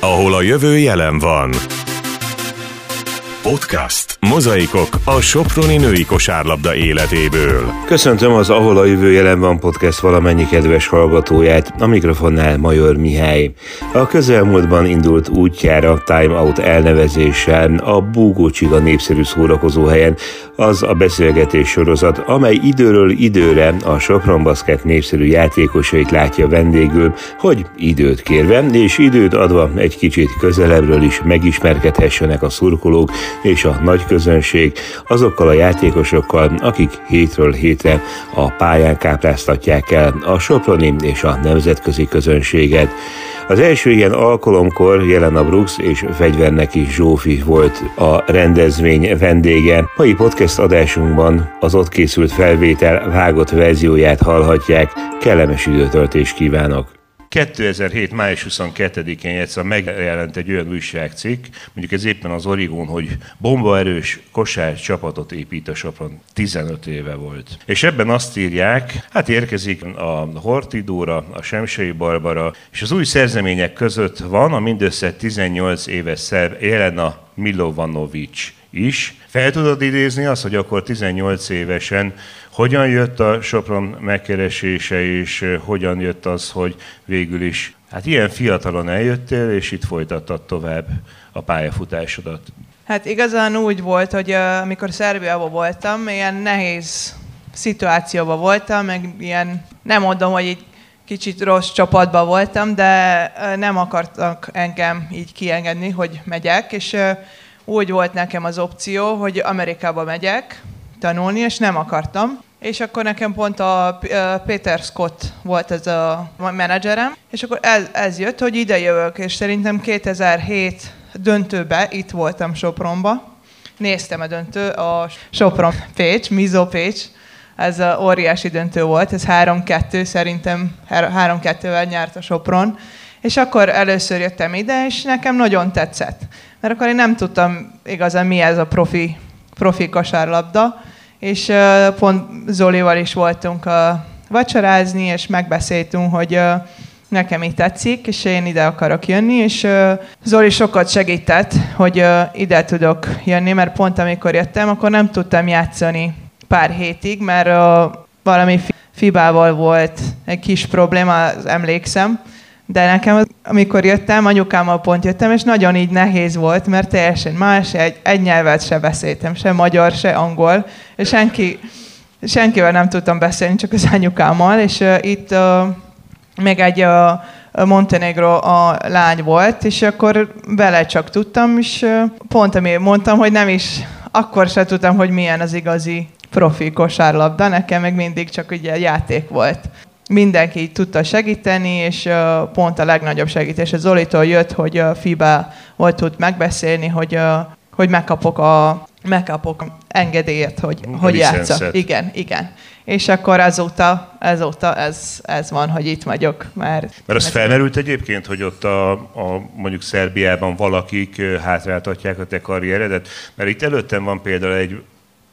ahol a jövő jelen van. Podcast. Mozaikok a Soproni női kosárlabda életéből. Köszöntöm az Ahol a jövő jelen van podcast valamennyi kedves hallgatóját, a mikrofonnál Major Mihály. A közelmúltban indult útjára Time Out elnevezéssel a Búgó Csiga népszerű szórakozó helyen az a beszélgetés sorozat, amely időről időre a Sopron Basket népszerű játékosait látja vendégül, hogy időt kérve és időt adva egy kicsit közelebbről is megismerkedhessenek a szurkolók és a nagy közönség azokkal a játékosokkal, akik hétről hétre a pályán kápráztatják el a soproni és a nemzetközi közönséget. Az első ilyen alkalomkor jelen a Brooks és fegyverneki Zsófi volt a rendezvény vendége. Mai podcast adásunkban az ott készült felvétel vágott verzióját hallhatják. Kellemes időtöltést kívánok! 2007. május 22-én egyszer megjelent egy olyan újságcikk, mondjuk ez éppen az Origon, hogy bombaerős kosár csapatot épít a Sopron. 15 éve volt. És ebben azt írják, hát érkezik a Hortidóra, a Semsei Barbara, és az új szerzemények között van a mindössze 18 éves szerb Jelena Milovanovics is. Fel tudod idézni azt, hogy akkor 18 évesen hogyan jött a Sopron megkeresése, és hogyan jött az, hogy végül is, hát ilyen fiatalon eljöttél, és itt folytattad tovább a pályafutásodat? Hát igazán úgy volt, hogy amikor Szerbiában voltam, ilyen nehéz szituációban voltam, meg ilyen, nem mondom, hogy egy kicsit rossz csapatban voltam, de nem akartak engem így kiengedni, hogy megyek, és úgy volt nekem az opció, hogy Amerikába megyek tanulni, és nem akartam. És akkor nekem pont a Peter Scott volt ez a menedzserem, és akkor ez, ez jött, hogy ide jövök, és szerintem 2007 döntőbe itt voltam Sopronba. Néztem a döntő, a Sopron Pécs, Mizo Pécs, ez a óriási döntő volt, ez 3-2, szerintem 3-2-vel nyert a Sopron. És akkor először jöttem ide, és nekem nagyon tetszett. Mert akkor én nem tudtam igazán mi ez a profi, profi kosárlabda, és pont Zolival is voltunk a vacsorázni, és megbeszéltünk, hogy nekem itt tetszik, és én ide akarok jönni, és Zoli sokat segített, hogy ide tudok jönni, mert pont amikor jöttem, akkor nem tudtam játszani pár hétig, mert valami fibával volt egy kis probléma, emlékszem, de nekem, amikor jöttem, anyukámmal pont jöttem, és nagyon így nehéz volt, mert teljesen más, egy, egy nyelvet se beszéltem, se magyar, se angol, és senki, senkivel nem tudtam beszélni, csak az anyukámmal, és uh, itt uh, még egy uh, Montenegro a lány volt, és akkor vele csak tudtam, és uh, pont ami mondtam, hogy nem is, akkor se tudtam, hogy milyen az igazi profi kosárlabda, nekem meg mindig csak ugye játék volt mindenki tudta segíteni, és pont a legnagyobb segítés az Zolitól jött, hogy FIBA volt tud megbeszélni, hogy, hogy megkapok a megkapok engedélyet, hogy, a hogy játszak. Igen, igen. És akkor azóta, azóta ez, ez van, hogy itt vagyok. Mert, mert az felmerült egyébként, hogy ott a, a mondjuk Szerbiában valakik hátráltatják a te karrieredet? Mert itt előttem van például egy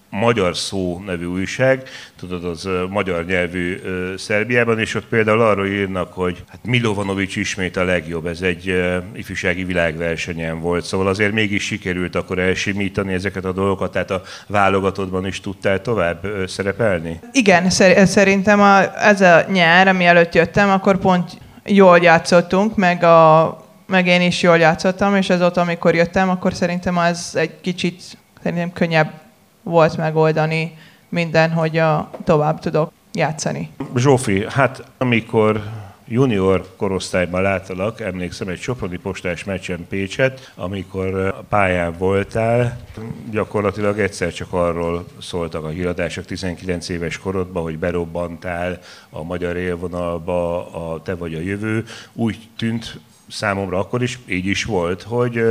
Magyar Szó nevű újság, tudod, az magyar nyelvű Szerbiában, és ott például arról írnak, hogy hát Milovanovics ismét a legjobb, ez egy ifjúsági világversenyen volt, szóval azért mégis sikerült akkor elsimítani ezeket a dolgokat, tehát a válogatottban is tudtál tovább szerepelni? Igen, szerintem a, ez a nyár, ami előtt jöttem, akkor pont jól játszottunk, meg a meg én is jól játszottam, és azóta, amikor jöttem, akkor szerintem az egy kicsit szerintem könnyebb volt megoldani minden, hogy a, tovább tudok játszani. Zsófi, hát amikor junior korosztályban láttalak, emlékszem egy Soproni postás meccsen Pécset, amikor pályán voltál, gyakorlatilag egyszer csak arról szóltak a híradások 19 éves korodban, hogy berobbantál a magyar élvonalba, a te vagy a jövő. Úgy tűnt számomra akkor is, így is volt, hogy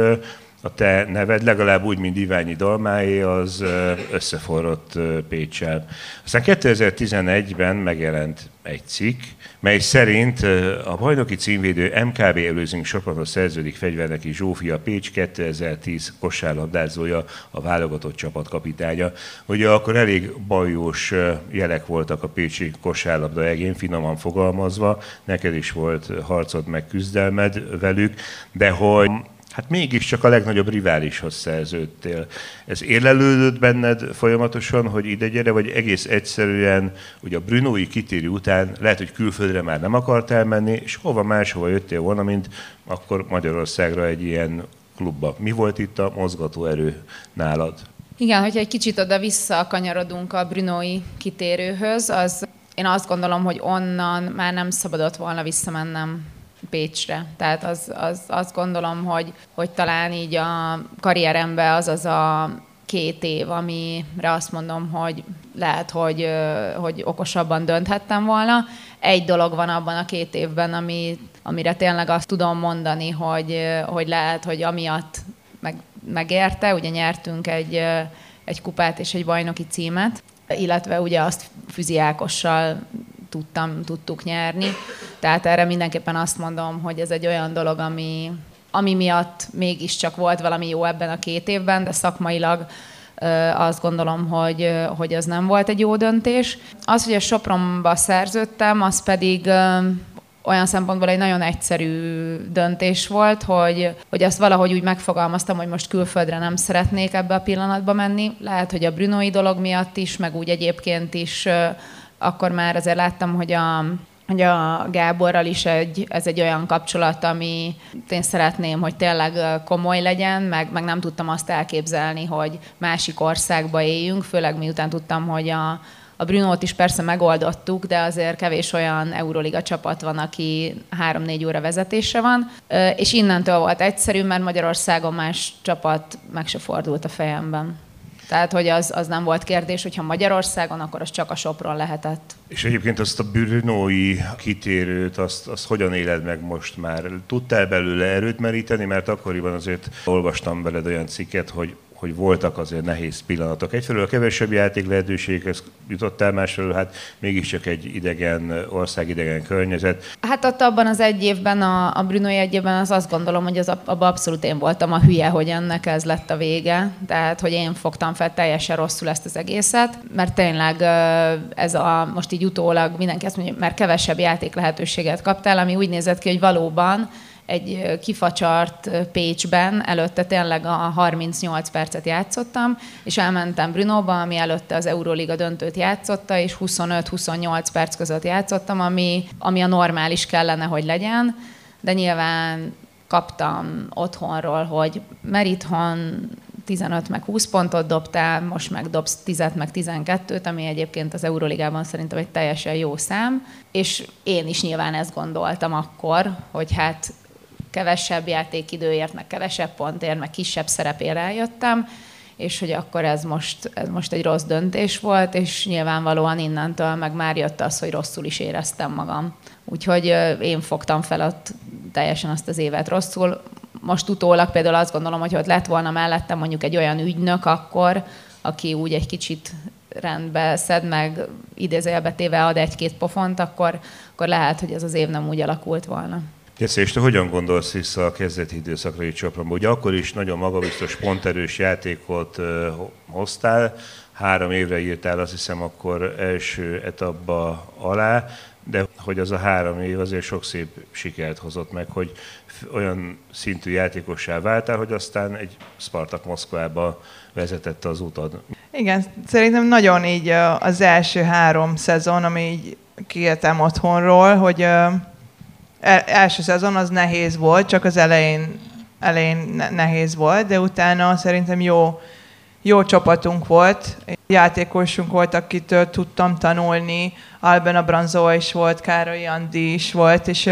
a te neved, legalább úgy, mint Iványi Dalmáé, az összeforrott Pécsel. Aztán 2011-ben megjelent egy cikk, mely szerint a bajnoki címvédő MKB előzünk Sopronhoz szerződik fegyverneki Zsófia Pécs 2010 kosárlabdázója, a válogatott csapatkapitánya. Ugye akkor elég bajós jelek voltak a pécsi kosárlabda egén, finoman fogalmazva, neked is volt harcod meg küzdelmed velük, de hogy hát mégiscsak a legnagyobb riválishoz szerződtél. Ez érlelődött benned folyamatosan, hogy ide gyere, vagy egész egyszerűen, ugye a Brunói kitéri után lehet, hogy külföldre már nem akartál menni, és hova máshova jöttél volna, mint akkor Magyarországra egy ilyen klubba. Mi volt itt a mozgatóerő nálad? Igen, hogyha egy kicsit oda-vissza kanyarodunk a Brunói kitérőhöz, az én azt gondolom, hogy onnan már nem szabadott volna visszamennem Pécsre. Tehát az, az, azt gondolom, hogy, hogy talán így a karrieremben az az a két év, amire azt mondom, hogy lehet, hogy, hogy okosabban dönthettem volna. Egy dolog van abban a két évben, ami, amire tényleg azt tudom mondani, hogy, hogy lehet, hogy amiatt meg, megérte, ugye nyertünk egy, egy kupát és egy bajnoki címet, illetve ugye azt Füzi Ákossal tudtam, tudtuk nyerni. Tehát erre mindenképpen azt mondom, hogy ez egy olyan dolog, ami, ami miatt mégiscsak volt valami jó ebben a két évben, de szakmailag azt gondolom, hogy, hogy az nem volt egy jó döntés. Az, hogy a Sopronba szerződtem, az pedig olyan szempontból egy nagyon egyszerű döntés volt, hogy, hogy azt valahogy úgy megfogalmaztam, hogy most külföldre nem szeretnék ebbe a pillanatba menni. Lehet, hogy a Brunoi dolog miatt is, meg úgy egyébként is akkor már azért láttam, hogy a, hogy a Gáborral is egy, ez egy olyan kapcsolat, ami én szeretném, hogy tényleg komoly legyen, meg, meg nem tudtam azt elképzelni, hogy másik országba éljünk, főleg miután tudtam, hogy a, a Brunót is persze megoldottuk, de azért kevés olyan Euroliga csapat van, aki három-négy óra vezetése van, és innentől volt egyszerű, mert Magyarországon más csapat meg se fordult a fejemben. Tehát, hogy az, az nem volt kérdés, hogyha Magyarországon, akkor az csak a Sopron lehetett. És egyébként azt a bürnói kitérőt, azt, azt hogyan éled meg most már? Tudtál belőle erőt meríteni? Mert akkoriban azért olvastam veled olyan cikket, hogy hogy voltak azért nehéz pillanatok. Egyfelől a kevesebb játék lehetőséghez jutottál, másfelől hát mégiscsak egy idegen ország, idegen környezet. Hát ott abban az egy évben, a, a Brunoi egy évben az azt gondolom, hogy az abban abszolút én voltam a hülye, hogy ennek ez lett a vége. Tehát, hogy én fogtam fel teljesen rosszul ezt az egészet, mert tényleg ez a, most így utólag mindenki azt mondja, mert kevesebb játék lehetőséget kaptál, ami úgy nézett ki, hogy valóban egy kifacsart Pécsben, előtte tényleg a 38 percet játszottam, és elmentem Brunóba, ami előtte az Euroliga döntőt játszotta, és 25-28 perc között játszottam, ami, ami a normális kellene, hogy legyen, de nyilván kaptam otthonról, hogy mert itthon 15 meg 20 pontot dobtál, most meg dobsz 10 meg 12-t, ami egyébként az Euroligában szerintem egy teljesen jó szám, és én is nyilván ezt gondoltam akkor, hogy hát kevesebb játékidőért, meg kevesebb pontért, meg kisebb szerepért eljöttem, és hogy akkor ez most, ez most egy rossz döntés volt, és nyilvánvalóan innentől meg már jött az, hogy rosszul is éreztem magam. Úgyhogy én fogtam fel ott teljesen azt az évet rosszul. Most utólag például azt gondolom, hogy ott lett volna mellettem mondjuk egy olyan ügynök akkor, aki úgy egy kicsit rendbe szed meg, idézőjelbetéve ad egy-két pofont, akkor, akkor lehet, hogy ez az év nem úgy alakult volna. Jesse, és te hogyan gondolsz vissza a kezdeti időszakra egy csapatomban? Ugye akkor is nagyon magabiztos, ponterős játékot hoztál, három évre írtál azt hiszem akkor első etapba alá, de hogy az a három év azért sok szép sikert hozott meg, hogy olyan szintű játékossá váltál, hogy aztán egy Spartak Moszkvába vezetette az utad. Igen, szerintem nagyon így az első három szezon, ami így kiértem otthonról, hogy első szezon az nehéz volt, csak az elején, elején nehéz volt, de utána szerintem jó, jó csapatunk volt. Játékosunk volt, akitől tudtam tanulni. Alben Abranzó is volt, Károly Andi is volt, és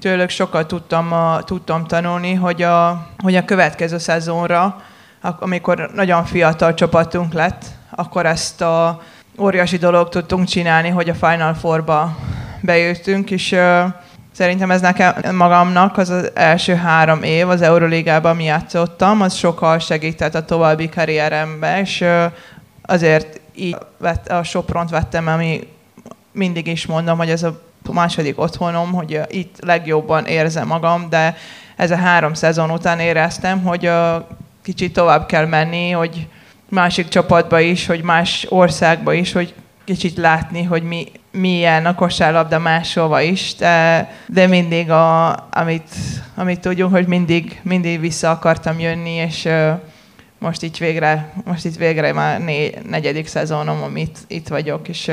tőlük sokat tudtam, tudtam tanulni, hogy a, hogy a következő szezonra, amikor nagyon fiatal csapatunk lett, akkor ezt a óriási dolog tudtunk csinálni, hogy a Final Four-ba bejöttünk, és Szerintem ez nekem magamnak az, az első három év az Euroligában mi játszottam, az sokkal segített a további karrierembe, és azért így vett, a Sopront vettem, ami mindig is mondom, hogy ez a második otthonom, hogy itt legjobban érzem magam, de ez a három szezon után éreztem, hogy kicsit tovább kell menni, hogy másik csapatba is, hogy más országba is, hogy kicsit látni, hogy mi, milyen a kosárlabda máshova is, de, de mindig, a, amit, amit tudjuk, hogy mindig, mindig vissza akartam jönni, és most itt végre, most itt végre már né, negyedik szezonom, amit itt vagyok, és,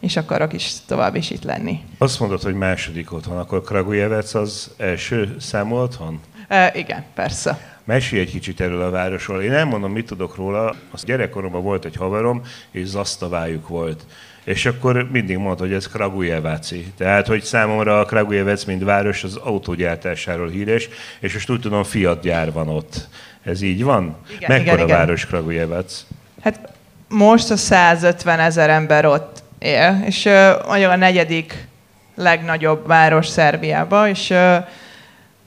és akarok is tovább is itt lenni. Azt mondod, hogy második otthon, akkor Kragujevec az első számú otthon? Uh, igen, persze. Mesélj egy kicsit erről a városról. Én elmondom, mit tudok róla. Az gyerekkoromban volt egy haverom, és Zasztavájuk volt. És akkor mindig mondta, hogy ez Kragujeváci. Tehát, hogy számomra a Kragujevec, mint város, az autógyártásáról híres, és most úgy tudom, Fiat gyár van ott. Ez így van? Igen, Mekkora igen, igen. város Kragujevec? Hát most a 150 ezer ember ott él, és mondjuk a negyedik legnagyobb város Szerbiában, és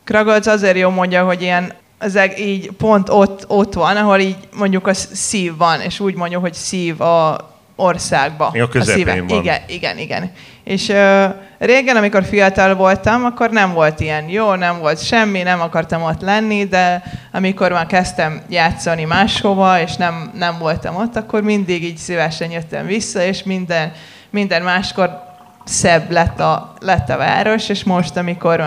Kragolc azért jó mondja, hogy ilyen ezek így pont ott, ott van, ahol így mondjuk a szív van, és úgy mondjuk, hogy szív a országba. Még a közepén szíve. van. Igen, igen, igen. És uh, régen, amikor fiatal voltam, akkor nem volt ilyen jó, nem volt semmi, nem akartam ott lenni, de amikor már kezdtem játszani máshova, és nem, nem voltam ott, akkor mindig így szívesen jöttem vissza, és minden, minden máskor szebb lett a, lett a város, és most, amikor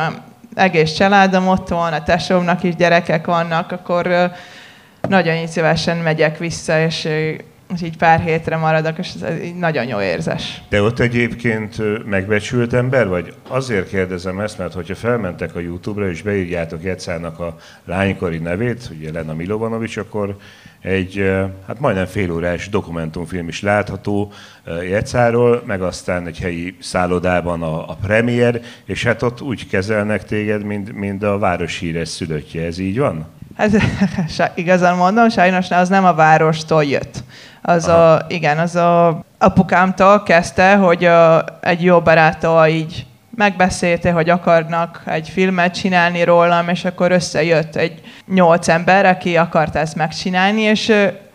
egész családom ott van, a tesómnak is gyerekek vannak, akkor nagyon szívesen megyek vissza, és, és így pár hétre maradok, és ez így nagyon jó érzés. De ott egyébként megbecsült ember vagy? Azért kérdezem ezt, mert hogyha felmentek a YouTube-ra és beírjátok Jecának a lánykori nevét, ugye Lena Milovanovics, akkor egy hát majdnem félórás dokumentumfilm is látható Jecáról, meg aztán egy helyi szállodában a, a premier, és hát ott úgy kezelnek téged, mint, mint a város híres szülöttje. Ez így van? Hát igazán mondom, sajnos az nem a várostól jött. Az a, igen, az a apukámtól kezdte, hogy a, egy jó baráttal így megbeszélte, hogy akarnak egy filmet csinálni rólam, és akkor összejött egy nyolc ember, aki akart ezt megcsinálni, és,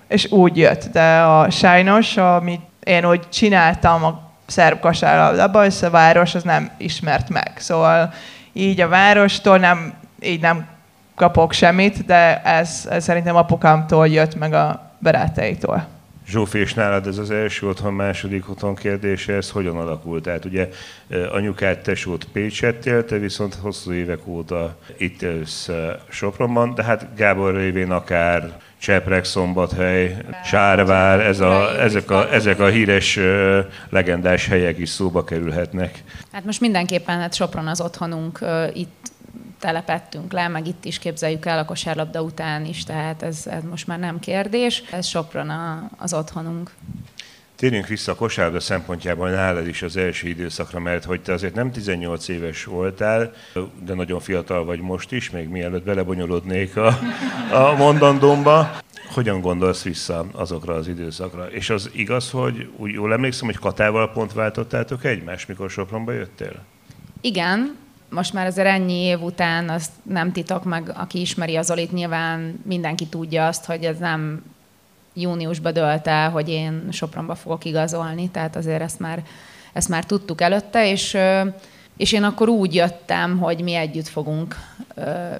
és úgy jött. De a, sajnos, amit én úgy csináltam a szerb kosárlabdában, és a város az nem ismert meg. Szóval így a várostól nem, így nem kapok semmit, de ez, ez szerintem apukámtól jött meg a barátaitól. Zsófi, és nálad ez az első otthon, második otthon kérdése, ez hogyan alakult? Tehát ugye anyukád tesót Pécset él, te viszont hosszú évek óta itt élsz Sopronban, de hát Gábor révén akár Csepreg, Szombathely, Sárvár, ez a, ezek, a, ezek a híres, legendás helyek is szóba kerülhetnek. Hát most mindenképpen hát Sopron az otthonunk, itt telepettünk le, meg itt is képzeljük el a kosárlabda után is, tehát ez, ez most már nem kérdés. Ez Sopron a, az otthonunk. Térjünk vissza a kosárlabda szempontjából nálad is az első időszakra, mert hogy te azért nem 18 éves voltál, de nagyon fiatal vagy most is, még mielőtt belebonyolódnék a, a mondandómba. Hogyan gondolsz vissza azokra az időszakra? És az igaz, hogy úgy jól emlékszem, hogy Katával pont váltottátok egymást, mikor Sopronba jöttél? Igen, most már azért ennyi év után, azt nem titok meg, aki ismeri az Olit, nyilván mindenki tudja azt, hogy ez nem júniusban dölt el, hogy én Sopronba fogok igazolni, tehát azért ezt már, ezt már tudtuk előtte, és, és én akkor úgy jöttem, hogy mi együtt fogunk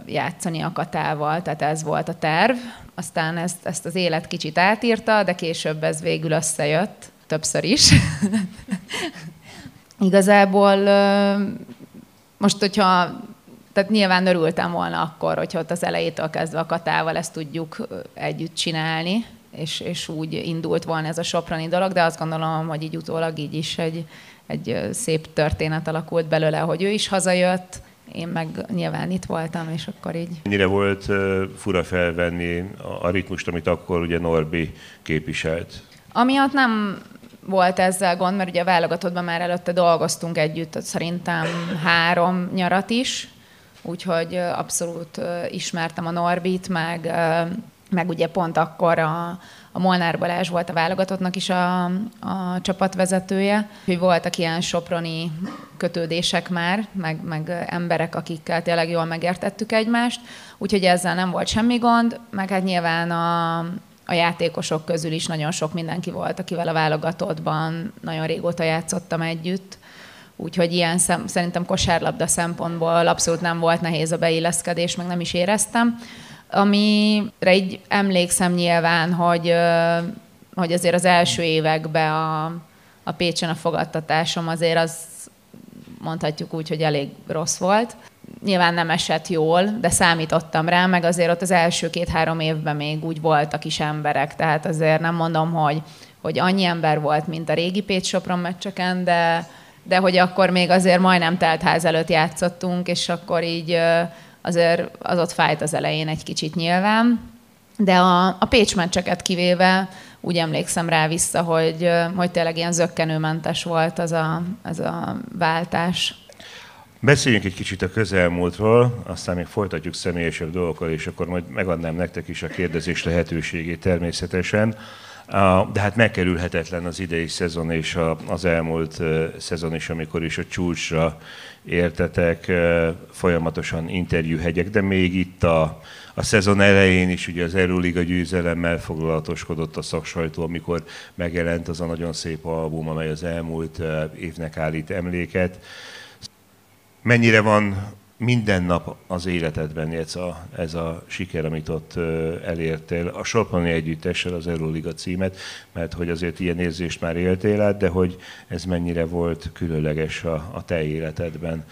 játszani a Katával, tehát ez volt a terv. Aztán ezt, ezt az élet kicsit átírta, de később ez végül összejött, többször is. Igazából most, hogyha tehát nyilván örültem volna akkor, hogyha ott az elejétől kezdve a Katával ezt tudjuk együtt csinálni, és, és úgy indult volna ez a soproni dolog, de azt gondolom, hogy így utólag így is egy, egy szép történet alakult belőle, hogy ő is hazajött, én meg nyilván itt voltam, és akkor így Mennyire volt fura felvenni a ritmust, amit akkor ugye Norbi képviselt? Amiatt nem volt ezzel gond, mert ugye a válogatottban már előtte dolgoztunk együtt, szerintem három nyarat is, úgyhogy abszolút ismertem a Norbit, meg, meg ugye pont akkor a, a Molnár Balázs volt a válogatottnak is a, a csapatvezetője, hogy voltak ilyen soproni kötődések már, meg, meg emberek, akikkel tényleg jól megértettük egymást, úgyhogy ezzel nem volt semmi gond, meg hát nyilván a, a játékosok közül is nagyon sok mindenki volt, akivel a válogatottban nagyon régóta játszottam együtt, úgyhogy ilyen szem, szerintem kosárlabda szempontból abszolút nem volt nehéz a beilleszkedés, meg nem is éreztem. Amire így emlékszem nyilván, hogy, hogy azért az első években a, a Pécsen a fogadtatásom azért az mondhatjuk úgy, hogy elég rossz volt. Nyilván nem esett jól, de számítottam rá, meg azért ott az első két-három évben még úgy voltak is emberek, tehát azért nem mondom, hogy, hogy annyi ember volt, mint a régi Pécs Sopron meccseken, de, de hogy akkor még azért majdnem teltház előtt játszottunk, és akkor így azért az ott fájt az elején egy kicsit nyilván, de a, a Pécs meccseket kivéve úgy emlékszem rá vissza, hogy, hogy tényleg ilyen zöggenőmentes volt az a, az a váltás. Beszéljünk egy kicsit a közelmúltról, aztán még folytatjuk személyesebb dolgokkal, és akkor majd megadnám nektek is a kérdezés lehetőségét természetesen. De hát megkerülhetetlen az idei szezon és az elmúlt szezon is, amikor is a csúcsra értetek, folyamatosan interjúhegyek, de még itt a, a szezon elején is ugye az Euróliga győzelemmel foglalatoskodott a szaksajtó, amikor megjelent az a nagyon szép album, amely az elmúlt évnek állít emléket. Mennyire van minden nap az életedben ez a, ez a siker, amit ott elértél. A Soproni együttessel az Euróliga címet, mert hogy azért ilyen érzést már éltél át, de hogy ez mennyire volt különleges a, a te életedben.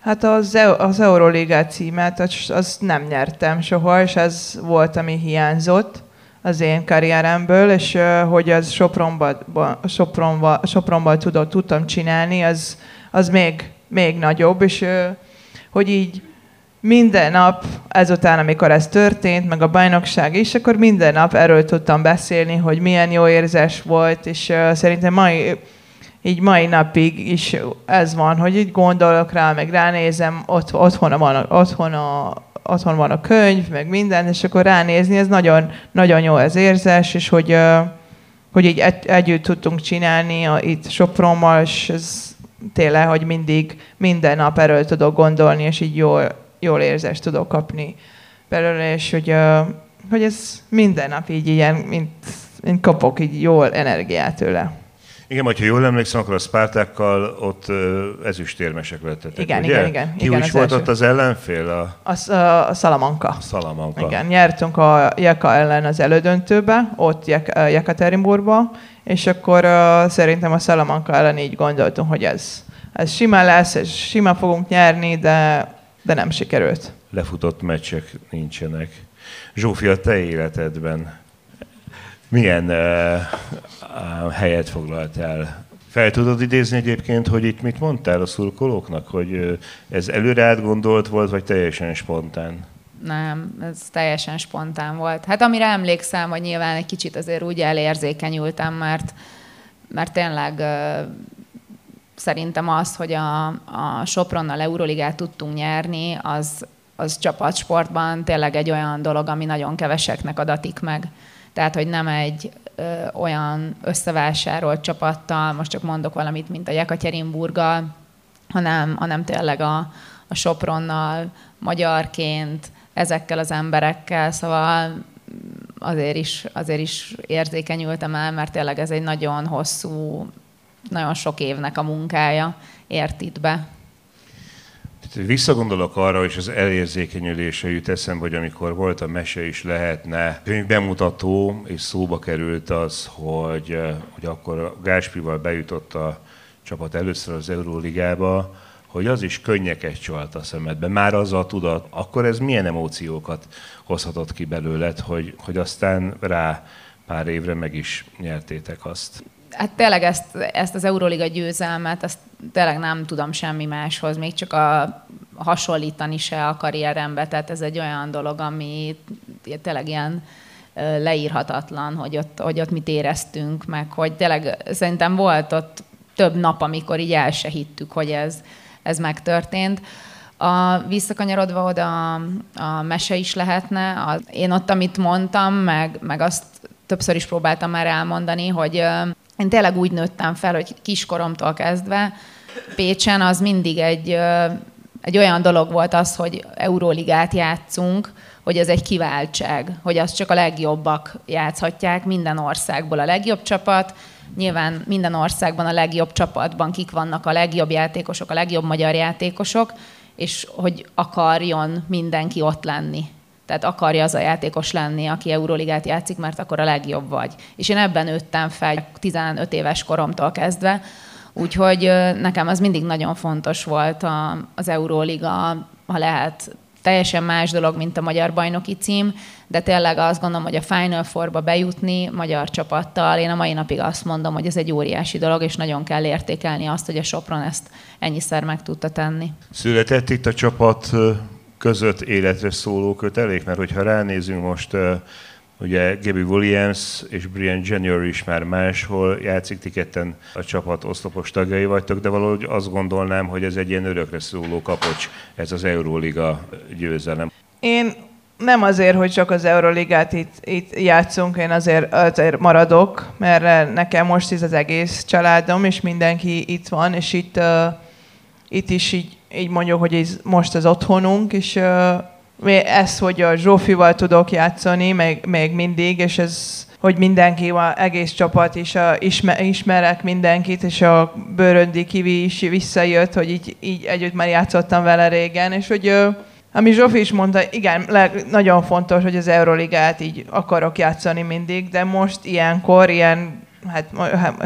Hát az, az Euróliga címet az, az nem nyertem soha, és ez volt, ami hiányzott az én karrieremből, és hogy az Sopronban, Sopronban, Sopronban tudott, tudtam csinálni, az, az még, még nagyobb, és hogy így minden nap ezután, amikor ez történt, meg a bajnokság is, akkor minden nap erről tudtam beszélni, hogy milyen jó érzés volt, és szerintem mai, így mai napig is ez van, hogy így gondolok rá, meg ránézem, ott, otthon, van, otthon, a, otthon van a könyv, meg minden, és akkor ránézni, ez nagyon, nagyon jó az érzés, és hogy, hogy így egy, együtt tudtunk csinálni a, itt Sopronmal, és ez tényleg, hogy mindig minden nap erről tudok gondolni, és így jól, jól érzést tudok kapni belőle, és hogy, hogy ez minden nap így ilyen, mint, mint kapok így jól energiát tőle. Igen, hogyha jól emlékszem, akkor a Spartákkal ott ezüstérmesek lettetek, Igen, ugye? igen, igen. Ki igen, is volt ott az ellenfél? A, a, a Salamanka. A Salamanka. Igen, nyertünk a Jeka ellen az elődöntőbe, ott Jek, Jekaterinburgba, és akkor uh, szerintem a Salamanka ellen így gondoltunk, hogy ez, ez sima lesz, és sima fogunk nyerni, de, de nem sikerült. Lefutott meccsek nincsenek. Zsófia, te életedben milyen uh, helyet foglaltál? Fel tudod idézni egyébként, hogy itt mit mondtál a szurkolóknak, hogy ez előre átgondolt volt, vagy teljesen spontán? nem, ez teljesen spontán volt. Hát amire emlékszem, hogy nyilván egy kicsit azért úgy elérzékenyültem, mert, mert tényleg uh, szerintem az, hogy a, a Sopronnal Euroligát tudtunk nyerni, az, az csapatsportban tényleg egy olyan dolog, ami nagyon keveseknek adatik meg. Tehát, hogy nem egy ö, olyan összevásárolt csapattal, most csak mondok valamit, mint a Jekatyerinburggal, hanem, hanem tényleg a, a Sopronnal magyarként, ezekkel az emberekkel, szóval azért is, azért is érzékenyültem el, mert tényleg ez egy nagyon hosszú, nagyon sok évnek a munkája ért itt be. Visszagondolok arra, és az elérzékenyülése jut eszembe, hogy amikor volt a mese is lehetne könyv bemutató, és szóba került az, hogy, hogy akkor Gáspival bejutott a csapat először az Euróligába, hogy az is könnyeket csalt a szemedbe, már az a tudat, akkor ez milyen emóciókat hozhatott ki belőled, hogy, hogy aztán rá pár évre meg is nyertétek azt? Hát tényleg ezt, ezt az Euroliga győzelmet, ezt tényleg nem tudom semmi máshoz, még csak a hasonlítani se a karrierembe, tehát ez egy olyan dolog, ami tényleg ilyen leírhatatlan, hogy ott, hogy ott mit éreztünk, meg hogy tényleg szerintem volt ott több nap, amikor így el se hittük, hogy ez, ez megtörtént. A visszakanyarodva oda a, a mese is lehetne. A, én ott, amit mondtam, meg, meg azt többször is próbáltam már elmondani, hogy én tényleg úgy nőttem fel, hogy kiskoromtól kezdve Pécsen az mindig egy, egy olyan dolog volt az, hogy Euróligát játszunk, hogy ez egy kiváltság, hogy azt csak a legjobbak játszhatják, minden országból a legjobb csapat, nyilván minden országban a legjobb csapatban kik vannak a legjobb játékosok, a legjobb magyar játékosok, és hogy akarjon mindenki ott lenni. Tehát akarja az a játékos lenni, aki Euróligát játszik, mert akkor a legjobb vagy. És én ebben nőttem fel 15 éves koromtól kezdve, úgyhogy nekem az mindig nagyon fontos volt az Euróliga, ha lehet teljesen más dolog, mint a magyar bajnoki cím, de tényleg azt gondolom, hogy a Final Four-ba bejutni magyar csapattal, én a mai napig azt mondom, hogy ez egy óriási dolog, és nagyon kell értékelni azt, hogy a Sopron ezt ennyiszer meg tudta tenni. Született itt a csapat között életre szóló kötelék, mert hogyha ránézünk most Ugye Gabby Williams és Brian January is már máshol játszik, ti ketten a csapat oszlopos tagjai vagytok, de valahogy azt gondolnám, hogy ez egy ilyen örökre szóló kapocs, ez az Euróliga győzelem. Én nem azért, hogy csak az Euroligát itt, itt játszunk, én azért, azért maradok, mert nekem most ez az egész családom, és mindenki itt van, és itt, uh, itt is így, így mondjuk, hogy ez most az otthonunk, és uh, ez, hogy a Zsófival tudok játszani, még, még mindig, és ez, hogy mindenki, a egész csapat is a, ismer, ismerek mindenkit, és a Bőröndi Kivi is visszajött, hogy így, így együtt már játszottam vele régen, és hogy ami Zsófi is mondta, igen, leg, nagyon fontos, hogy az Euroligát így akarok játszani mindig, de most ilyenkor, ilyen hát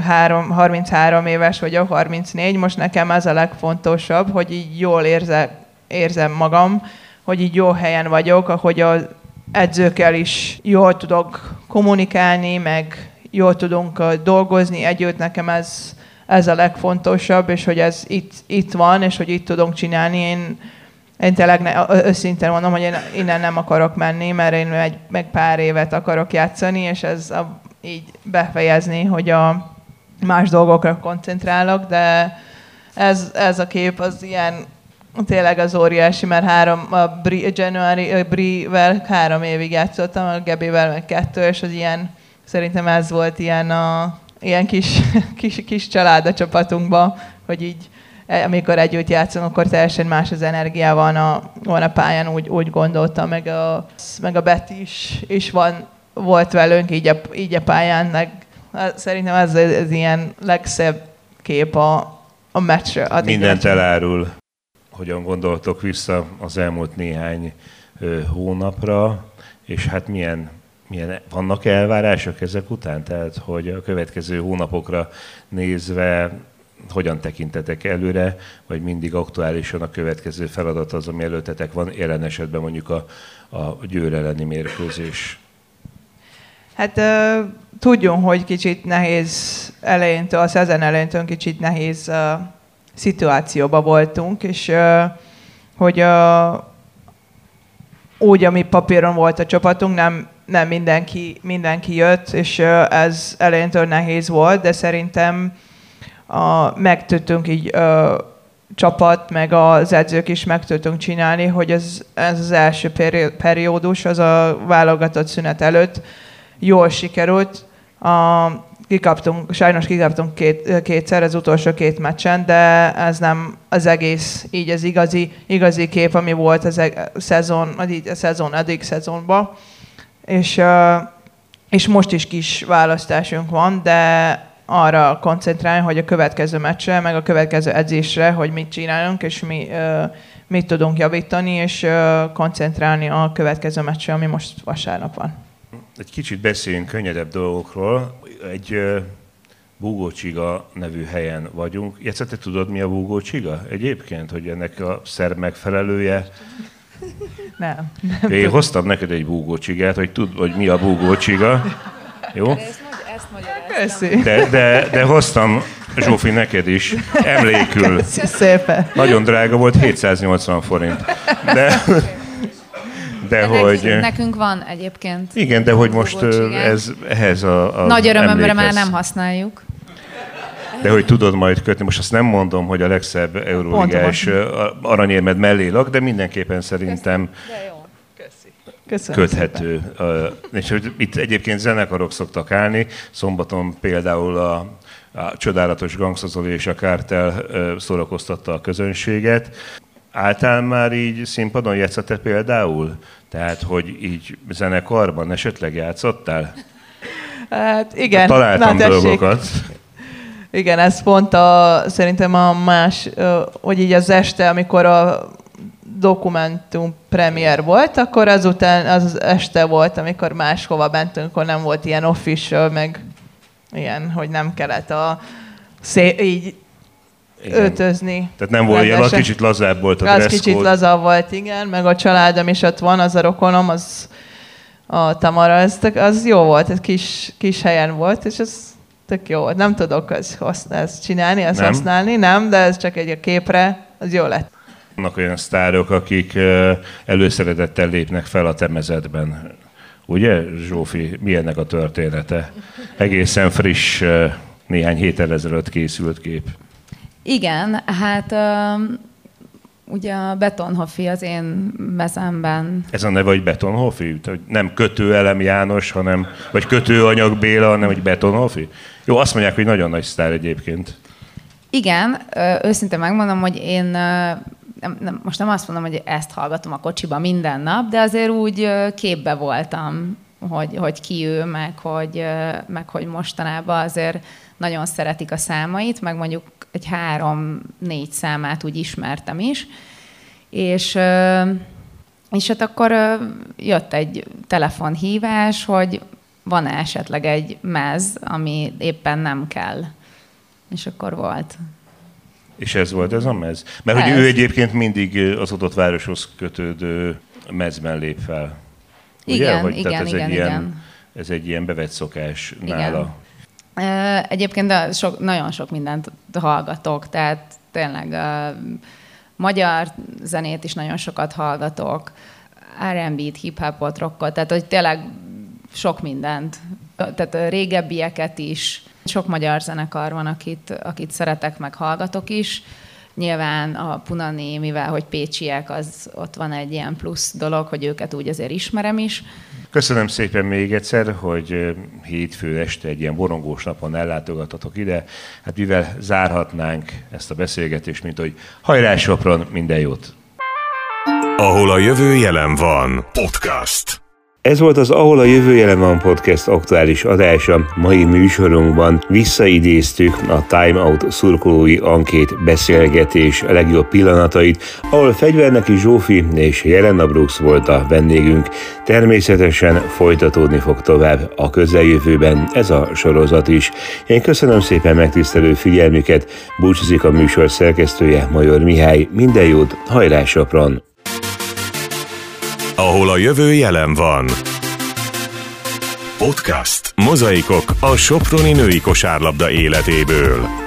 három, 33 éves vagyok, 34, most nekem ez a legfontosabb, hogy így jól érzek, érzem magam, hogy így jó helyen vagyok, ahogy az edzőkkel is jól tudok kommunikálni, meg jól tudunk dolgozni együtt, nekem ez, ez a legfontosabb, és hogy ez itt, itt van, és hogy itt tudunk csinálni. Én, én tényleg ne, őszintén mondom, hogy én innen nem akarok menni, mert én egy, meg pár évet akarok játszani, és ez a, így befejezni, hogy a más dolgokra koncentrálok, de ez, ez a kép az ilyen tényleg az óriási, mert három, a Bri, January, Bri-vel három évig játszottam, a Gebivel meg kettő, és az ilyen, szerintem ez volt ilyen a ilyen kis, kis, kis család a csapatunkban, hogy így e, amikor együtt játszunk, akkor teljesen más az energia van a, van a pályán, úgy, úgy gondoltam, meg a, meg a Betty is, is van, volt velünk így a, így a pályán, meg szerintem ez az ilyen legszebb kép a, a meccsre. Mindent elárul hogyan gondoltok vissza az elmúlt néhány hónapra, és hát milyen, milyen vannak elvárások ezek után? Tehát, hogy a következő hónapokra nézve hogyan tekintetek előre, vagy mindig aktuálisan a következő feladat az, ami előttetek van, jelen esetben mondjuk a, a győr elleni mérkőzés? Hát uh, tudjunk, hogy kicsit nehéz elejéntől, a szezon elejéntől kicsit nehéz uh, szituációban voltunk, és hogy a, úgy, ami papíron volt a csapatunk, nem, nem mindenki, mindenki jött, és ez elejétől nehéz volt, de szerintem a, meg így a, csapat, meg az edzők is meg tudtunk csinálni, hogy ez, ez az első periódus, az a válogatott szünet előtt jól sikerült. A, kikaptunk, sajnos kikaptunk két, kétszer az utolsó két meccsen, de ez nem az egész, így az igazi, igazi kép, ami volt az e- szezon, a szezon eddig szezonban. És, és most is kis választásunk van, de arra koncentrálni, hogy a következő meccsre, meg a következő edzésre, hogy mit csinálunk, és mi, mit tudunk javítani, és koncentrálni a következő meccsre, ami most vasárnap van. Egy kicsit beszéljünk könnyedebb dolgokról egy Búgócsiga nevű helyen vagyunk. Játsz, te tudod, mi a Búgócsiga egyébként, hogy ennek a szerb megfelelője? Nem. nem Én hoztam neked egy búgócsigát, hogy tudd, hogy mi a búgócsiga. Jó? Köszi. De, de, de hoztam Zsófi neked is, emlékül. Köszi szépen. Nagyon drága volt, 780 forint. De, de, de hogy... Nekünk, van egyébként. Igen, de hogy most ez ehhez a, a Nagy örömömre már nem használjuk. de hogy tudod majd kötni. Most azt nem mondom, hogy a legszebb euróligás aranyérmed mellé lak, de mindenképpen szerintem Köszönöm köthető. Szépen. És hogy itt egyébként zenekarok szoktak állni, szombaton például a, a csodálatos Gangszozoli és a Kártel szórakoztatta a közönséget. Álltál már így színpadon, játszhat például? Tehát, hogy így zenekarban esetleg játszottál? Hát igen. Találtam Na, dolgokat. Igen, ez pont a, szerintem a más, hogy így az este, amikor a dokumentum premier volt, akkor azután az, az este volt, amikor máshova mentünk, akkor nem volt ilyen official, meg ilyen, hogy nem kellett a szé- így igen. ötözni. Tehát nem volt ilyen, kicsit lazább volt a Az kicsit lazább volt, igen, meg a családom is ott van, az a rokonom, az a Tamara, az, az jó volt, ez kis, kis helyen volt, és ez tök jó volt. Nem tudok ezt, ezt csinálni, ezt nem? használni, nem, de ez csak egy a képre, az jó lett. Vannak olyan sztárok, akik előszeretettel lépnek fel a temezetben. Ugye, Zsófi, mi ennek a története? Egészen friss, néhány héttel ezelőtt készült kép. Igen, hát ugye a Betonhofi az én mezemben. Ez a neve, hogy Betonhofi? Nem kötőelem János, hanem, vagy kötőanyag Béla, hanem hogy Betonhofi? Jó, azt mondják, hogy nagyon nagy sztár egyébként. Igen, őszintén megmondom, hogy én nem, nem, most nem azt mondom, hogy ezt hallgatom a kocsiba minden nap, de azért úgy képbe voltam, hogy, hogy ki ő, meg hogy, meg hogy mostanában azért nagyon szeretik a számait, meg mondjuk egy három-négy számát úgy ismertem is. És, és hát akkor jött egy telefonhívás, hogy van-e esetleg egy mez, ami éppen nem kell. És akkor volt. És ez volt ez a mez? Mert ez. hogy ő egyébként mindig az adott városhoz kötődő mezben lép fel. Ugye? Igen, hogy, igen, ez igen, egy igen. Ilyen, ez egy ilyen bevett szokás igen. nála. Egyébként de sok, nagyon sok mindent hallgatok, tehát tényleg a magyar zenét is nagyon sokat hallgatok, R&B-t, hip-hopot, rockot, tehát hogy tényleg sok mindent, tehát régebbieket is, sok magyar zenekar van, akit, akit szeretek, meg hallgatok is. Nyilván a Punani, mivel hogy pécsiek, az ott van egy ilyen plusz dolog, hogy őket úgy azért ismerem is. Köszönöm szépen még egyszer, hogy hétfő este egy ilyen borongós napon ellátogatatok ide. Hát mivel zárhatnánk ezt a beszélgetést, mint hogy hajrá Sopron, minden jót! Ahol a jövő jelen van. Podcast. Ez volt az Ahol a jövő jelen van podcast aktuális adása. Mai műsorunkban visszaidéztük a Time Out szurkolói ankét beszélgetés legjobb pillanatait, ahol Fegyverneki Zsófi és Jelena Brooks volt a vendégünk. Természetesen folytatódni fog tovább a közeljövőben ez a sorozat is. Én köszönöm szépen megtisztelő figyelmüket, búcsúzik a műsor szerkesztője Major Mihály. Minden jót, hajrá Sopron! Ahol a jövő jelen van. Podcast. Mozaikok a Soproni női kosárlabda életéből.